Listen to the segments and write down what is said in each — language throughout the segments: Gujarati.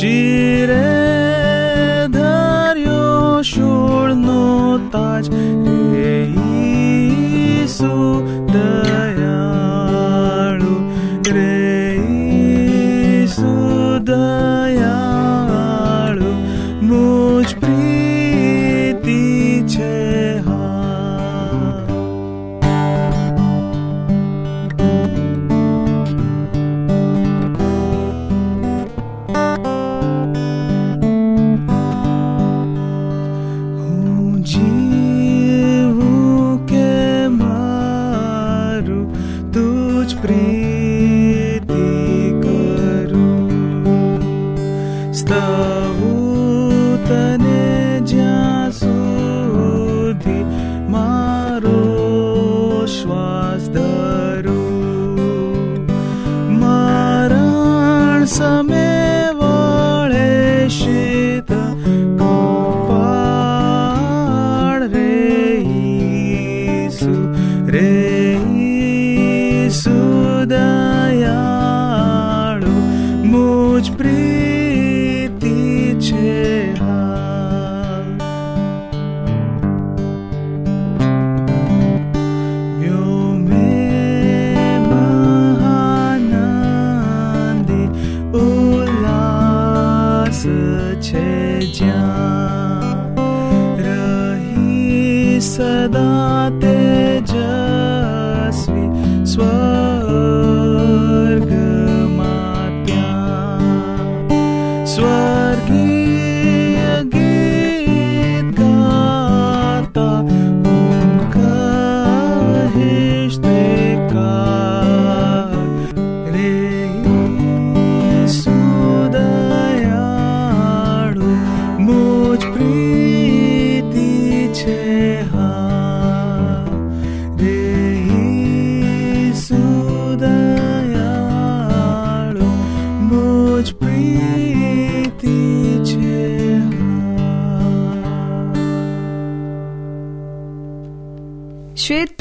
શ્વેત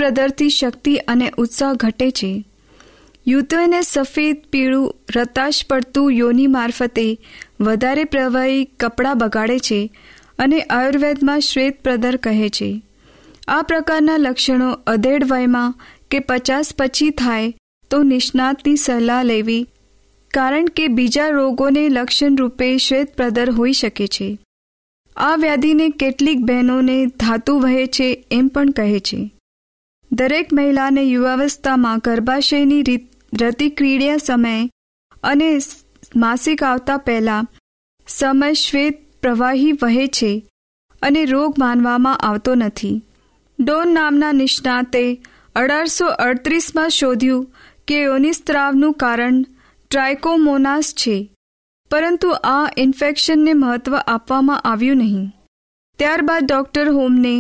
પ્રદરથી શક્તિ અને ઉત્સાહ ઘટે છે. યુતોને સફેદ, પીળું, રતાશ પડતું યોની મારફતે વધારે પ્રવાહી કપડાં બગાડે છે અને આયુર્વેદમાં શ્વેત પ્રદર કહે છે. આ પ્રકારના લક્ષણો અધેડ વયમાં કે પચાસ પછી થાય તો નિષ્ણાતની સલાહ લેવી, કારણ કે બીજા રોગોને લક્ષણ રૂપે શ્વેત પ્રદર હોઈ શકે છે. આ વ્યાધિને કેટલીક બહેનોને ધાતુ વહે છે એમ પણ કહે છે. દરેક મહિલાને યુવાવસ્થામાં ગર્ભાશયની રતિક્રિયા સમયે અને માસિક આવતા પહેલા સમય શ્વેત પ્રવાહી વહે છે અને રોગ માનવામાં આવતો નથી. ડોન નામના નિષ્ણાતે અઢારસો અડત્રીસમાં શોધ્યું કે યોનિસ્ત્રાવનું કારણ ટ્રાયકોમોનાસ છે, પરંતુ આ ઇન્ફેક્શનને મહત્વ આપવામાં આવ્યું નહીં. ત્યારબાદ ડોક્ટર હોમને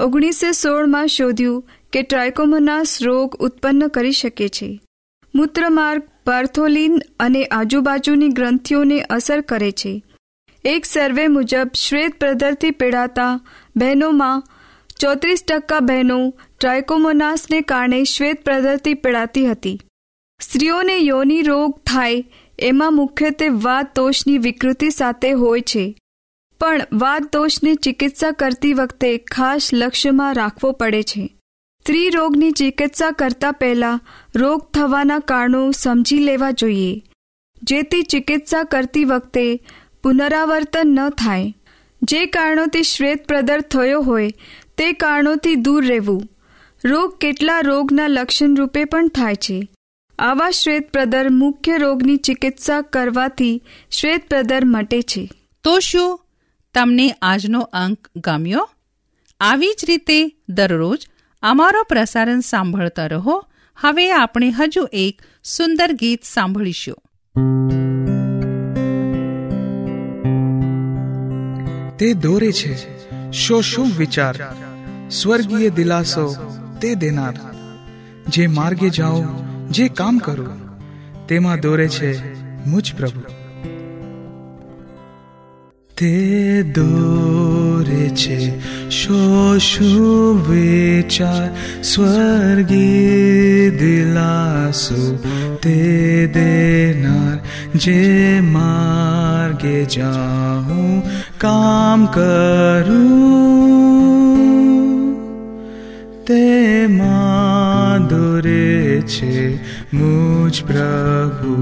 ઓગણીસો સોળમાં શોધ્યું કે ટ્રાયકોમોનાસ રોગ ઉત્પન્ન કરી શકે છે. મૂત્રમાર્ગ પાર્થોલિન અને આજુબાજુની ગ્રંથિઓને અસર કરે છે. એક સર્વે મુજબ શ્વેત પ્રદરથી પીડાતા બહેનોમાં ચોત્રીસ ટકા બહેનો ટ્રાયકોમોનાસને કારણે શ્વેત પ્રદરથી પીડાતી હતી. સ્ત્રીઓને યોની રોગ થાય એમાં મુખ્યત્વે વાત દોષની વિકૃતિ સાથે હોય છે. પણ વાત દોષની ચિકિત્સા કરતી વખતે ખાસ લક્ષ્યમાં રાખવો પડે છે. સ્ત્રી રોગની ચિકિત્સા કરતા પહેલા રોગ થવાના કારણો સમજી લેવા જોઈએ. જેથી ચિકિત્સા કરતી વખતે પુનરાવર્તન ન થાય. જે કારણોથી શ્વેત પ્રદર થયો હોય, તે કારણોથી દૂર રહેવું. રોગ કેટલા રોગના લક્ષણ રૂપે પણ થાય છે. આવા શ્વેત પ્રદર મુખ્ય રોગની ચિકિત્સા કરવાથી શ્વેત પ્રદર મટે છે. તો શું? તમને આજનો અંક ગમ્યો? આવી જ રીતે દરરોજ અમારો પ્રસારણ સાંભળતા રહો. હવે આપણે હજુ એક સુંદર ગીત સાંભળીશું. તે દોરે છે. શો શું વિચાર? સ્વર્ગીય દિલાસો તે દેનાર. જે માર્ગે જાઓ, જે કામ કરો, તેમાં દોરે છે મુજ પ્રભુ. તે દોરે છે શો શું વિચાર સ્વર્ગીય દિલાસો તે દેનાર જે માર્ગે જાઉં કામ કરું તેમાં દોરે છે મુજ પ્રભુ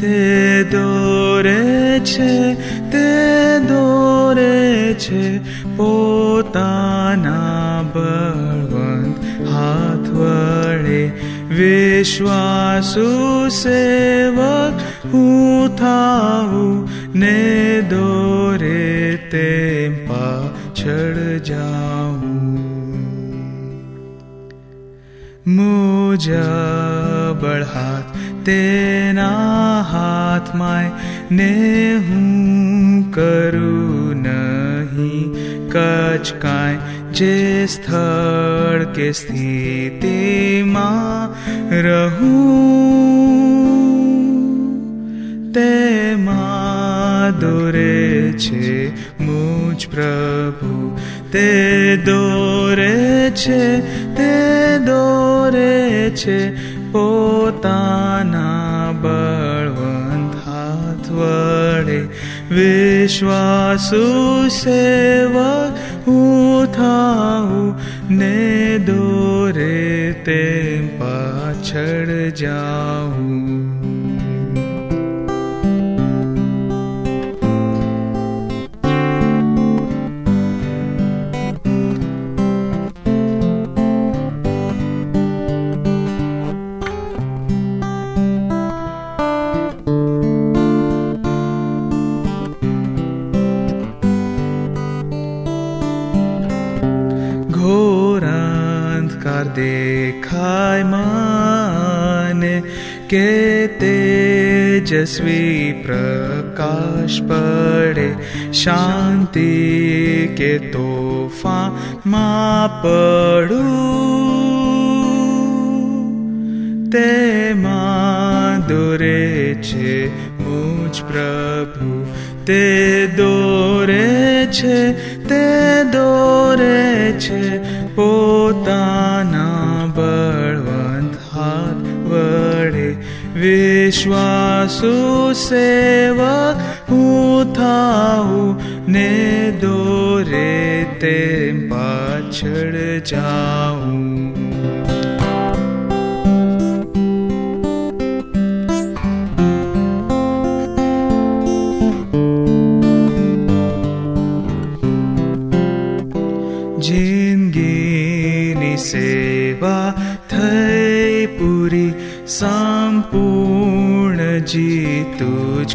તે દોરે છે, તે દોરે છે, પોતાના બળવંત હાથ વડે વિશ્વાસુ સેવક હું થાઉં, ને દોરે તે પાછળ જાઉં. મુજબળ હાથ તેના હાથમાં ને હું કરું નહીં. કચ કાંઈ જે સ્થળ કે સ્થિતિમાં રહું તેમાં દોરે છે મુજ પ્રભુ. તે દોરે છે, તે દોરે છે પોતાના બળવંત હાથ વડે વિશ્વાસુ સેવક હું થાઉં ને દોરે તેમ પાછળ જાઉં तेजस्वी प्रकाश पड़े शांति के शान्ति मा पड़ू। ते मा दोरे मुझ प्रभु ते दोरे छे ते दो विश्वासु सेवा हुथा ने दोरे ते पछ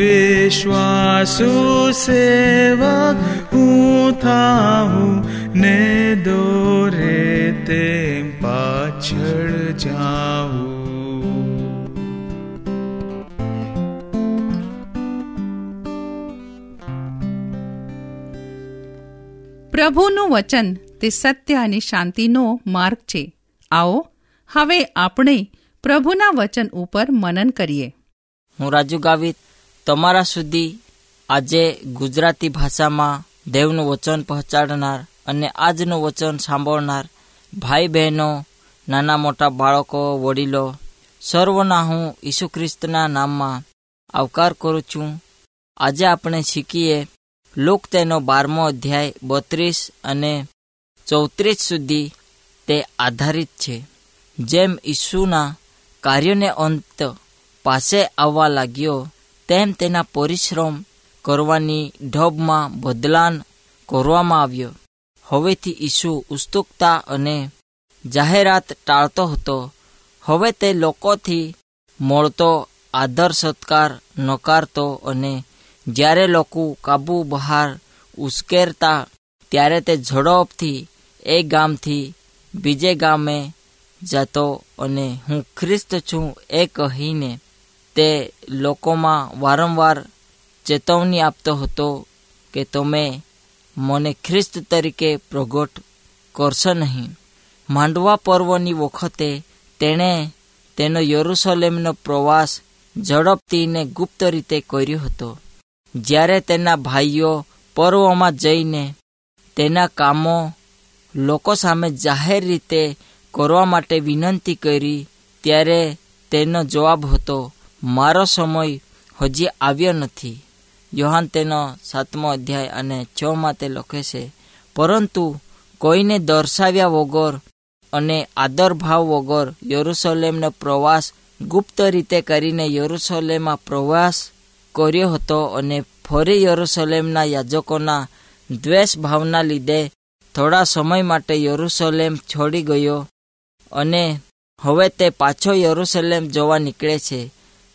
વિશ્વાસુ સેવા હું થાઉં ને દોરે તેમ પાછળ જાઉં પ્રભુનું વચન તે સત્ય અને શાંતિનો માર્ગ છે. આવો હવે આપણે પ્રભુના વચન ઉપર મનન કરીએ. હું રાજુ ગાવિત તમારા સુધી આજે ગુજરાતી ભાષામાં દેવનું વચન પહોંચાડનાર અને આજનું વચન સાંભળનાર ભાઈ બહેનો નાના મોટા બાળકો, વડીલો, સર્વના હું ઈસુ ખ્રિસ્તના નામમાં આવકાર કરું છું. આજે આપણે શીખીએ લોક તેનો બારમો અધ્યાય બત્રીસ અને ચૌત્રીસ સુધી તે આધારિત છે. જેમ ઈસુના કાર્યોને અંત પાસે આવવા લાગ્યો તેમ તેના પરિશ્રમ કરવાની ઢબમાં બદલાન કરવામાં આવ્યો. હવેથી ઈસુ ઉત્સુકતા અને જાહેરાત ટાળતો હતો. હવે તે લોકોથી મળતો આદર, સત્કાર, નકારતો અને જ્યારે લોકો કાબુ બહાર ઉશ્કેરતા, ત્યારે તે ઝડપથી એ ગામથી બીજે ગામે જતો અને હું ખ્રિસ્ત છું એ કહીને તે લોકોમાં વારંવાર ચેતવણી આપતો હતો કે તમે મને ખ્રિસ્ત તરીકે પ્રગટ કરશો નહીં. માંડવા પર્વની વખતે તેણે તેનો યરુસલેમનો પ્રવાસ ઝડપથીને ગુપ્ત રીતે કર્યો હતો. જ્યારે તેના ભાઈઓ પર્વમાં જઈને તેના કામો લોકો સામે જાહેર રીતે કરવા માટે વિનંતી કરી, ત્યારે તેનો જવાબ હતો મારો સમય હજી આવ્યો નથી. યોહાન તેનો સાતમો અધ્યાય અને છમાં તે લખે છે, પરંતુ કોઈને દર્શાવ્યા વગર અને આદરભાવ વગર યરુસલેમનો પ્રવાસ ગુપ્ત રીતે કરીને યરુસલેમમાં પ્રવાસ કર્યો હતો અને ફરી યરુસલેમના યાજકોના દ્વેષ ભાવના લીધે થોડા સમય માટે યરુસલેમ છોડી ગયો અને હવે તે પાછો યરુસલેમ જવા નીકળે છે.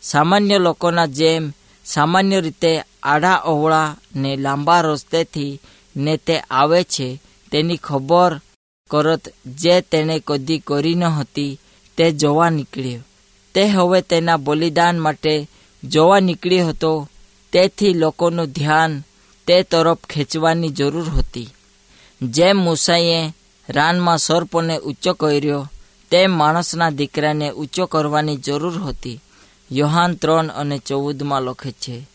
સામાન્ય લોકોના જેમ સામાન્ય રીતે આડા અવળા ને લાંબા રસ્તેથી ને તે આવે છે તેની ખબર કરત જે તેણે કદી કરી ન હતી, તે જોવા નીકળ્યો. તે હવે તેના બલિદાન માટે જોવા નીકળ્યો હતો. તેથી લોકોનું ધ્યાન તે તરફ ખેંચવાની જરૂર હતી. જેમ મૂસાઈએ રાનમાં સર્પને ઊંચો કર્યો, તેમ માણસના દીકરાને ઊંચો કરવાની જરૂર હતી. યોહાન ત્રણ અને ચૌદમાં લખે છે,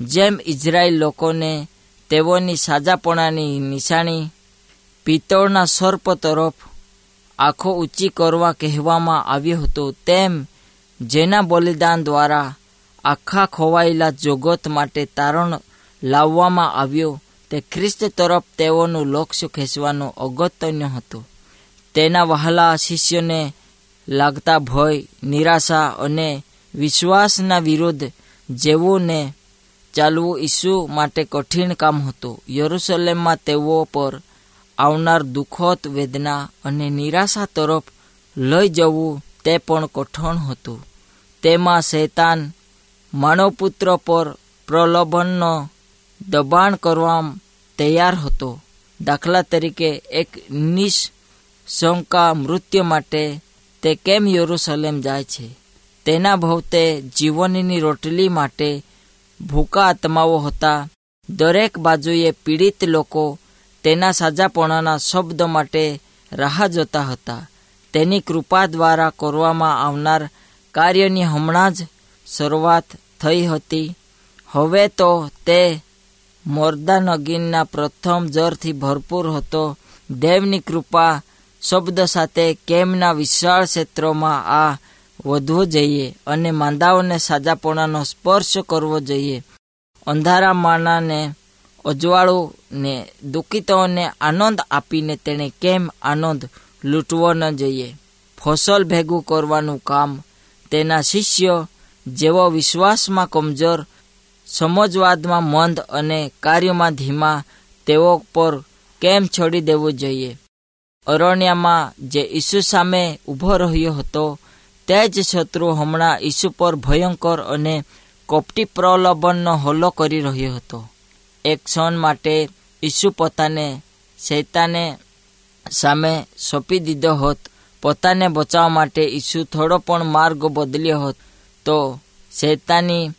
જેમ ઇઝરાયેલ લોકોને તેઓની સાજાપણાની નિશાની, પિત્તળના સર્પ તરફ આંખો ઊંચી કરવા કહેવામાં આવ્યો હતો, તેમ જેના બલિદાન દ્વારા આખા ખોવાયેલા જોગત માટે તારણ લાવવામાં આવ્યો, તે ખ્રિસ્ત તરફ તેઓનું લક્ષ્ય ખેંચવાનું અગત્યનું હતું. તેના વહાલા શિષ્યને લાગતા ભય, નિરાશા અને વિશ્વાસના વિરુદ્ધ જેઓને ચાલવું ઈસુ માટે કઠિન કામ હતું. યરુસલેમમાં તેઓ પર આવનાર દુઃખદ વેદના અને નિરાશા તરફ લઈ જવું તે પણ કઠણ હતું. તેમાં શૈતાન માનવપુત્ર પર પ્રલોભનનો દબાણ કરવા તૈયાર હતો. દાખલા તરીકે એક નિશંકા મૃત્યુ માટે તે કેમ યરુસલેમ જાય છે? તેના ભવતે જીવનની રોટલી માટે ભૂકા આત્માઓ હતા. દરેક બાજુએ પીડિત લોકો તેના સાજાપણાના શબ્દ માટે રાહ જોતા હતા. તેની કૃપા દ્વારા કરવામાં આવનાર કાર્યની હમણાં જ શરૂઆત થઈ હતી. હવે તો તે મોરદા નગીનના પ્રથમ જરથી ભરપૂર હતો. દેવની કૃપા શબ્દ સાથે કેમના વિશાળ ક્ષેત્રોમાં આ વધવું જોઈએ અને માંદાઓને સાજાપણાનો સ્પર્શ કરવો જોઈએ. અંધારા માનાને અજવાળું ને દુઃખિતોને આનંદ આપીને તેણે કેમ આનંદ લૂંટવો ન જોઈએ. ફસલ ભેગું કરવાનું કામ તેના શિષ્ય જેવો વિશ્વાસમાં કમજોર, સમજવાદમાં મંદ અને કાર્યમાં ધીમા તેઓ પર કેમ છોડી દેવું જોઈએ? અરણ્યમાં જે ઈસુ સામે ઊભો રહ્યો હતો તે જ શત્રુ હમણાં ઈસુ પર ભયંકર અને કોપટી પ્રલોભનનો હલ્લો કરી રહ્યો હતો. એક ક્ષણ માટે ઈસુ પોતાને શૈતાને સામે સોંપી દીધો હોત, પોતાને બચાવવા માટે ઈસુ થોડો પણ માર્ગ બદલ્યો હોત, તો શૈતાની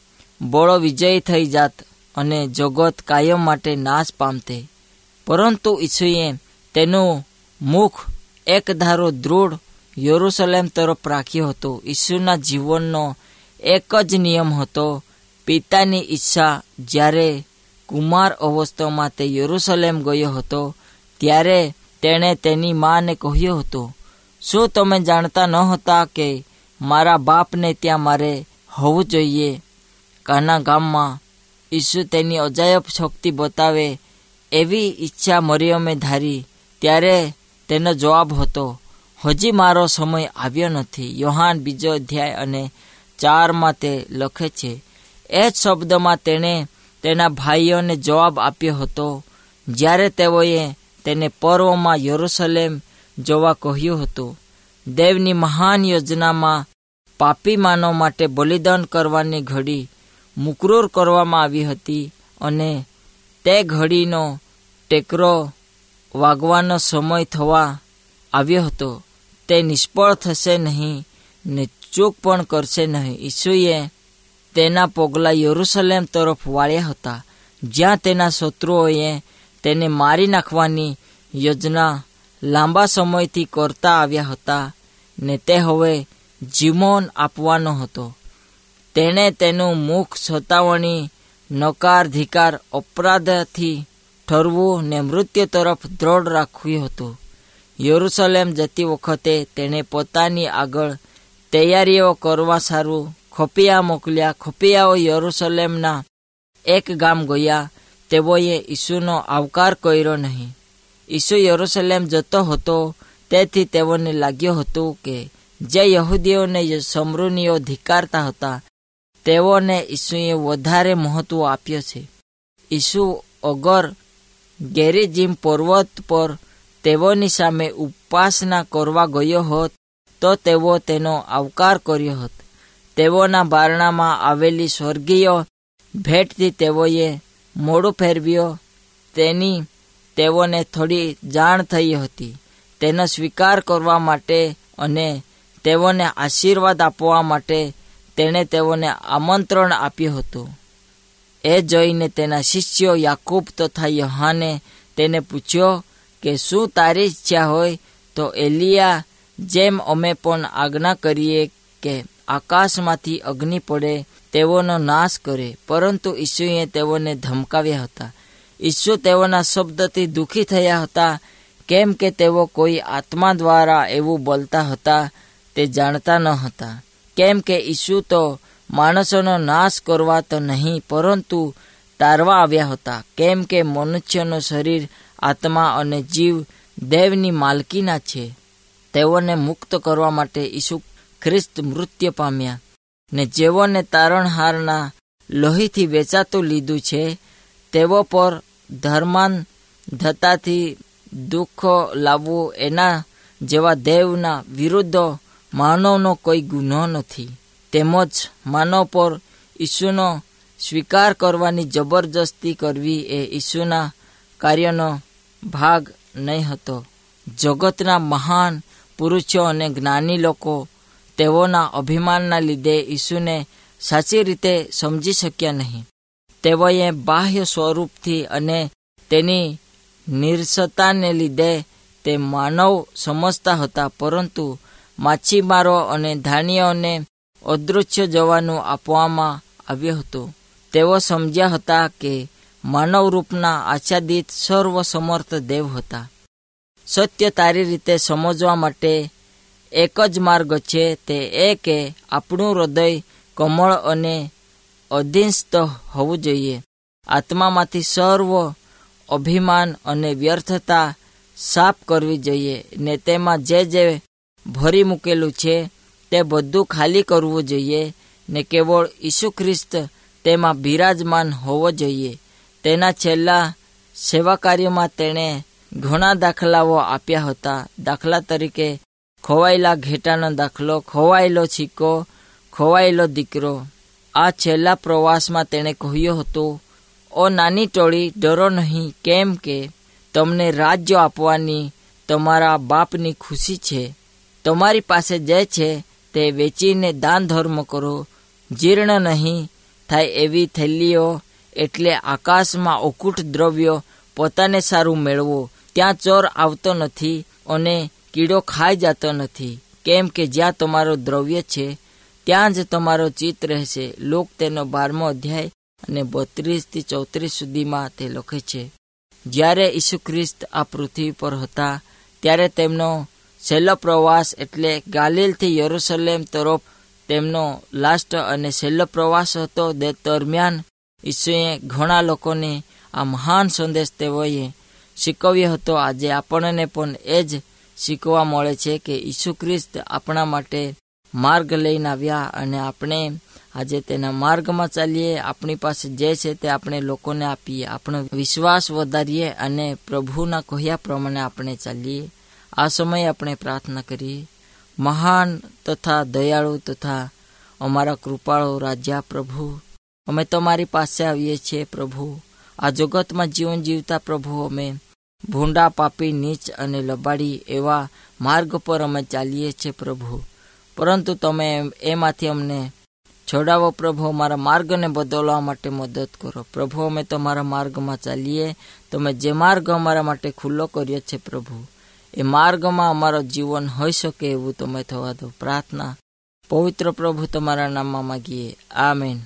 બોળો વિજયી થઈ જાત અને જગત કાયમ માટે નાશ પામતે. પરંતુ ઈસુએ તેનું મુખ એક ધારો દૃઢ યરુસલેમ તરફ રાખ્યો હતો. ઈસુના જીવનનો એક જ નિયમ હતો. પિતાની ઈચ્છા જ્યારે કુમાર અવસ્થામાં તે યરુસલેમ ગયો હતો, ત્યારે તેણે તેની માને કહ્યું હતું, શું તમે જાણતા ન હતા કે મારા બાપને ત્યાં મારે હોવું જોઈએ? કાના ગામમાં ઈસુ તેની અજાયબ શક્તિ બતાવે એવી ઈચ્છા મરિયમે ધારી, ત્યારે તેનો જવાબ હતો હજી મારો સમય આવ્યો નથી. યોહાન બીજો અધ્યાય અને ચારમાં તે લખે છે, એ જ શબ્દમાં તેણે તેના ભાઈઓને જવાબ આપ્યો હતો. જ્યારે તેઓએ તેને પર્વમાં યરુસલેમ જોવા કહ્યું હતું, દેવની મહાન યોજનામાં પાપી માનવ માટે બલિદાન કરવાની ઘડી મુકરૂર કરવામાં આવી હતી અને તે ઘડીનો ટેકરો વાગવાનો સમય થવા આવ્યો હતો. તે નિષ્ફળ થશે નહીં ને ચૂક પણ કરશે નહીં. ઈસુએ તેના પગલાં યરુસલેમ તરફ વાળ્યા હતા. જ્યાં તેના શત્રુઓએ તેને મારી નાખવાની યોજના લાંબા સમયથી કરતા આવ્યા હતા ને તે હવે જીમોન આપવાનો હતો. તેણે તેનું મુખ સતાવણી નકારધિકાર અપરાધથી ઠરવું ને મૃત્યુ તરફ દ્રઢ રાખ્યું હતું. યરુસલેમ જતી વખતે તેણે પોતાની આગળ તૈયારીઓ કરવા સારું ખોપિયા મોકલ્યા. ખોપિયાઓ યરુસલેમના એક ગામ ગયા. તેઓએ ઈસુનો આવકાર કર્યો નહીં. ઈસુ યરુસલેમ જતો હતો. તેથી તેઓને લાગ્યું હતું કે જે યહૂદીઓને સમૃદ્ધિઓ ધિકારતા હતા, તેઓને ઈસુએ વધારે મહત્વ આપ્યો છે. ઈસુ અગર ગેરીજીમ પર્વત પર તેઓની સામે ઉપાસના કરવા ગયો હોત, તો તેઓ તેનો આવકાર કર્યો હોત. તેઓના બારણામાં આવેલી સ્વર્ગીય ભેટથી તેઓએ મોડું ફેરવ્યો. તેની, તેઓને થોડી જાણ થઈ હતી. તેનો સ્વીકાર કરવા માટે અને તેઓને આશીર્વાદ આપવા માટે તેણે તેઓને આમંત્રણ આપ્યું હતું. એ જોઈને તેના શિષ્યો યાકૂબ તથા યહાને તેને પૂછ્યો કે શું તારી ઈચ્છા હોય તો એલિયા, જેમ અમે પણ આજ્ઞા કરીએ કે આકાશમાંથી અગ્નિ પડે, તેઓનો નાશ કરે. પરંતુ ઈસુએ તેઓને ધમકાવ્યા હતા. ઈસુ તેઓના શબ્દથી દુઃખી થયા હતા, કેમ કે તેઓ કોઈ આત્મા દ્વારા એવું બોલતા હતા, તે જાણતા ન હતા. કેમ કે ઈસુ તો માણસોનો નાશ કરવા તો નહીં, પરંતુ તારવા આવ્યા હતા. કેમ કે મનુષ્યનું શરીર આત્મા અને જીવ દેવની માલકીના છે. તેઓને મુક્ત કરવા માટે ઈસુ ખ્રિસ્ત મૃત્યુ પામ્યા ને જેઓને તારણહારના લોહીથી વેચાતું લીધું છે, તેઓ પર ધર્માન ધતાથી દુઃખ લાવવું એના જેવા દેવના વિરુદ્ધ માનવનો કોઈ ગુનો નથી. તેમજ માનવ પર ઈસુનો સ્વીકાર કરવાની જબરજસ્તી કરવી એ ઈસુના કાર્યનો ભાગ નહીં હતો. જગતના મહાન પુરુષો અને જ્ઞાની લોકો તેઓના અભિમાનના લીધે ઈસુને સાચી રીતે સમજી શક્યા નહીં. તેઓએ બાહ્ય સ્વરૂપથી અને તેની નિર્સતાને લીધે તે માનવ સમજતા હતા, પરંતુ માછીમારો અને ધાન્યોને અદૃશ્ય જવાનું આપવામાં આવ્યું હતું. તેઓ સમજ્યા હતા કે માનવ રૂપના આચ્છાદિત સર્વસમર્થ દેવ હતા. સત્ય તારી રીતે સમજવા માટે એક જ માર્ગ છે તે એ કે આપણું હૃદય કમળ અને અધીનસ્થ હોવું જોઈએ. આત્મામાંથી સર્વ અભિમાન અને વ્યર્થતા સાફ કરવી જોઈએ ને તેમાં જે જે ભરી મૂકેલું છે તે બધું ખાલી કરવું જોઈએ ને કેવળ ઈસુ ખ્રિસ્ત તેમાં બિરાજમાન હોવો જોઈએ. તેના છેલ્લા સેવા કાર્યમાં તેણે ઘણા દાખલાઓ આપ્યા હતા. દાખલા તરીકે, ખોવાયેલા ઘેટાનો દાખલો, ખોવાયેલો છીકો, ખોવાયેલો દીકરો. આ છેલ્લા પ્રવાસમાં તેણે કહ્યું હતું, ઓ નાની ટોળી, ડરો નહીં, કેમ કે તમને રાજ્ય આપવાની તમારા બાપની ખુશી છે. તમારી પાસે જે છે તે વેચીને દાન ધર્મ કરો. જીર્ણ નહીં થાય એવી થેલીઓ એટલે આકાશમાં ઓકૂટ દ્રવ્યો પોતાને સારું મેળવો. ત્યાં ચોર આવતો નથી અને કીડો ખાઈ જતો નથી. કેમ કે જ્યાં તમારો દ્રવ્ય છે, ત્યાં જ તમારો ચિત્ત રહેશે. લોક તેનો બારમો અધ્યાય અને બત્રીસથી ચોત્રીસ સુધીમાં તે લખે છે. જ્યારે ઈસુ ખ્રિસ્ત આ પૃથ્વી પર હતા, ત્યારે તેમનો છેલ્લો પ્રવાસ એટલે ગાલિલથી યરુસલેમ તરફ તેમનો લાસ્ટ અને છેલ્લો પ્રવાસ હતો દરમિયાન ઈસુએ ઘણા લોકોને આ મહાન સંદેશ તેઓએ શીખવ્યો હતો. આજે આપણને પણ એ જ શીખવા મળે છે કે ઈસુ ખ્રિસ્ત આપણા માટે માર્ગ લઈને આવ્યા અને આપણે આજે તેના માર્ગમાં ચાલીએ, આપણી પાસે જે છે તે આપણે લોકોને આપીએ. આપણો વિશ્વાસ વધારીએ અને પ્રભુના કહ્યા પ્રમાણે આપણે ચાલીએ. આ સમયે આપણે પ્રાર્થના કરીએ. મહાન તથા દયાળુ તથા અમારા કૃપાળુ રાજ્યા પ્રભુ અમે તમારી પાસે આવીએ છીએ, પ્રભુ. આ જગતમાં જીવન જીવતા પ્રભુ, અમે ભૂંડા પાપી, નીચ અને લબાડી એવા માર્ગ પર અમે ચાલીએ છીએ, પ્રભુ. પરંતુ તમે એમાંથી અમને છોડાવો, પ્રભુ. અમારા માર્ગને બદલવા માટે મદદ કરો. પ્રભુ, અમે તમારા માર્ગમાં ચાલીએ. તમે જે માર્ગ અમારા માટે ખુલ્લો કર્યો છે, પ્રભુ, એ માર્ગમાં અમારો જીવન હોઈ શકે એવું તમે થવા દો. પ્રાર્થના પવિત્ર પ્રભુ તમારા નામમાં માગીએ. આમેન.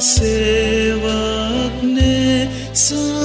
સેવકને સા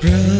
પ્રભુ